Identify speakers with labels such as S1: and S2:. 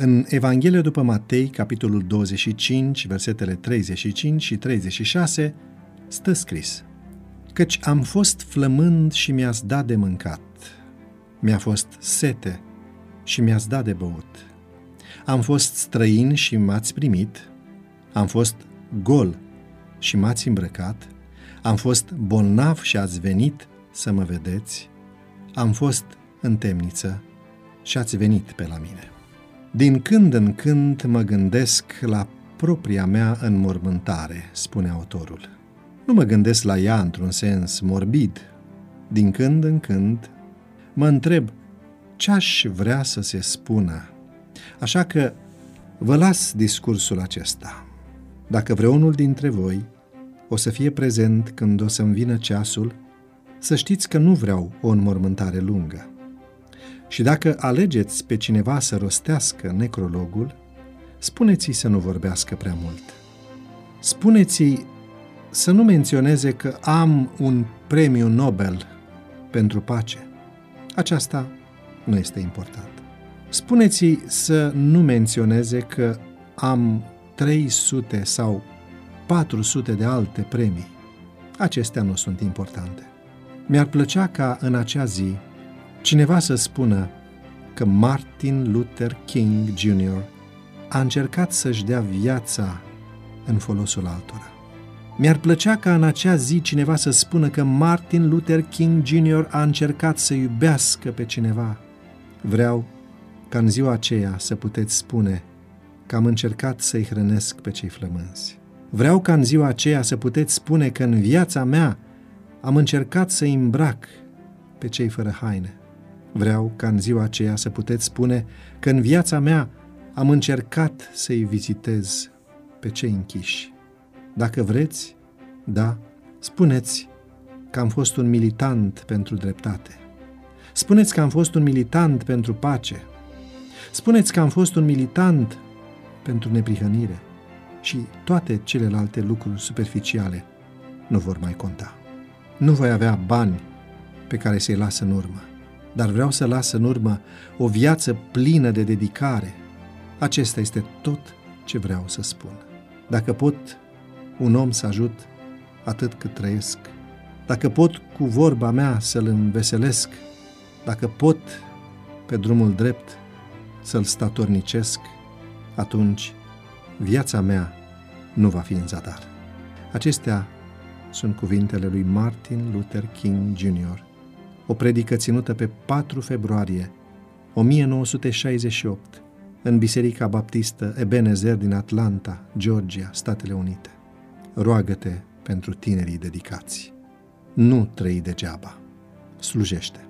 S1: În Evanghelia după Matei, capitolul 25, versetele 35 și 36, stă scris Căci am fost flămând și mi-ați dat de mâncat, mi-a fost sete și mi-ați dat de băut. Am fost străin și m-ați primit, am fost gol și m-ați îmbrăcat, am fost bolnav și ați venit să mă vedeți, am fost în temniță și ați venit pe la mine. Din când în când mă gândesc la propria mea înmormântare, spune autorul. Nu mă gândesc la ea într-un sens morbid. Din când în când mă întreb ce aș vrea să se spună. Așa că vă las discursul acesta. Dacă vreunul dintre voi o să fie prezent când o să-mi vină ceasul, să știți că nu vreau o înmormântare lungă. Și dacă alegeți pe cineva să rostească necrologul, spuneți-i să nu vorbească prea mult. Spuneți-i să nu menționeze că am un premiu Nobel pentru pace. Aceasta nu este important. Spuneți-i să nu menționeze că am 300 sau 400 de alte premii. Acestea nu sunt importante. Mi-ar plăcea ca în acea zi cineva să spună că Martin Luther King Jr. a încercat să-și dea viața în folosul altora. Mi-ar plăcea ca în acea zi cineva să spună că Martin Luther King Jr. a încercat să iubească pe cineva. Vreau ca în ziua aceea să puteți spune că am încercat să-i hrănesc pe cei flămânzi. Vreau ca în ziua aceea să puteți spune că în viața mea am încercat să îmbrac pe cei fără haine. Vreau ca în ziua aceea să puteți spune că în viața mea am încercat să-i vizitez pe cei închiși. Dacă vreți, da, spuneți că am fost un militant pentru dreptate. Spuneți că am fost un militant pentru pace. Spuneți că am fost un militant pentru neprihănire și toate celelalte lucruri superficiale nu vor mai conta. Nu voi avea bani pe care să-i las în urmă, dar vreau să las în urmă o viață plină de dedicare. Acesta este tot ce vreau să spun. Dacă pot un om să ajut atât cât trăiesc, dacă pot cu vorba mea să-l înveselesc, dacă pot pe drumul drept să-l statornicesc, atunci viața mea nu va fi în zadar. Acestea sunt cuvintele lui Martin Luther King Jr., o predică ținută pe 4 februarie 1968 în Biserica Baptistă Ebenezer din Atlanta, Georgia, Statele Unite. Roagă-te pentru tinerii dedicați. Nu trăi degeaba. Slujește.